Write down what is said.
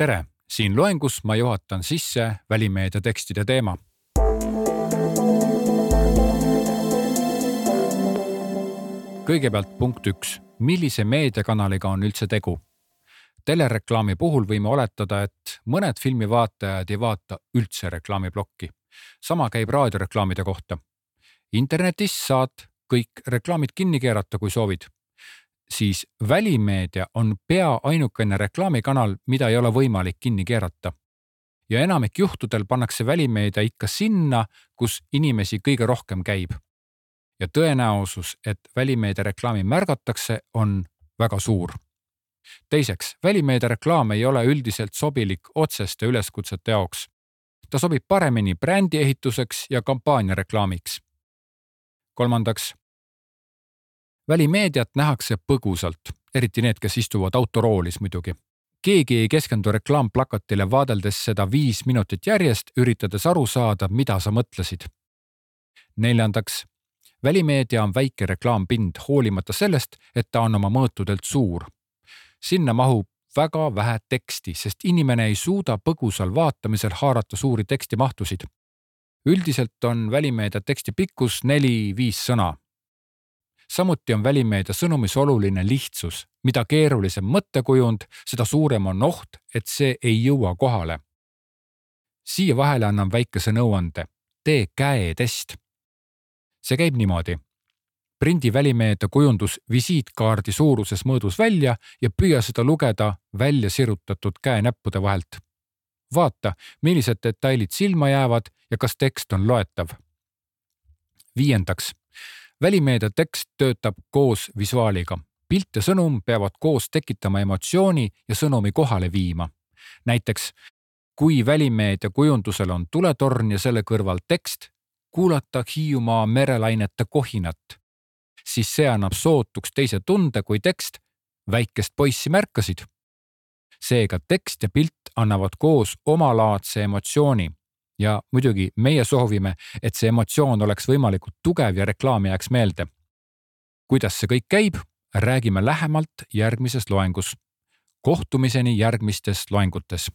tere, siin loengus ma juhatan sisse välimeedia tekstide teema. kõigepealt punkt üks, millise meediakanaliga on üldse tegu? telereklaami puhul võime oletada, et mõned filmivaatajad ei vaata üldse reklaamiplokki. sama käib raadioreklaamide kohta. internetis saad kõik reklaamid kinni keerata, kui soovid siis välimeedia on pea ainukene reklaamikanal, mida ei ole võimalik kinni keerata. ja enamik juhtudel pannakse välimeedia ikka sinna, kus inimesi kõige rohkem käib. ja tõenäosus, et välimeedia reklaami märgatakse, on väga suur. teiseks, välimeedia reklaam ei ole üldiselt sobilik otseste üleskutsete jaoks. ta sobib paremini brändi ehituseks ja kampaaniareklaamiks. kolmandaks välimeediat nähakse põgusalt, eriti need, kes istuvad autoroolis muidugi. keegi ei keskendu reklaamplakatile vaadeldes seda viis minutit järjest, üritades aru saada, mida sa mõtlesid. neljandaks, välimeedia on väike reklaampind, hoolimata sellest, et ta on oma mõõtudelt suur. sinna mahub väga vähe teksti, sest inimene ei suuda põgusal vaatamisel haarata suuri tekstimahtusid. üldiselt on välimeedia teksti pikkus neli-viis sõna samuti on välimeedia sõnumis oluline lihtsus. mida keerulisem mõttekujund, seda suurem on oht, et see ei jõua kohale. siia vahele annan väikese nõuande. tee käetest. see käib niimoodi. prindi välimeedia kujundus visiitkaardi suuruses mõõdus välja ja püüa seda lugeda välja sirutatud käenäppude vahelt. vaata, millised detailid silma jäävad ja kas tekst on loetav. viiendaks välimeedia tekst töötab koos visuaaliga. pilt ja sõnum peavad koos tekitama emotsiooni ja sõnumi kohale viima. näiteks kui välimeedia kujundusel on tuletorn ja selle kõrval tekst, kuulata Hiiumaa merelainete kohinat, siis see annab sootuks teise tunde kui tekst. väikest poissi märkasid. seega tekst ja pilt annavad koos omalaadse emotsiooni ja muidugi meie soovime, et see emotsioon oleks võimalikult tugev ja reklaam jääks meelde. kuidas see kõik käib, räägime lähemalt järgmises loengus. kohtumiseni järgmistes loengutes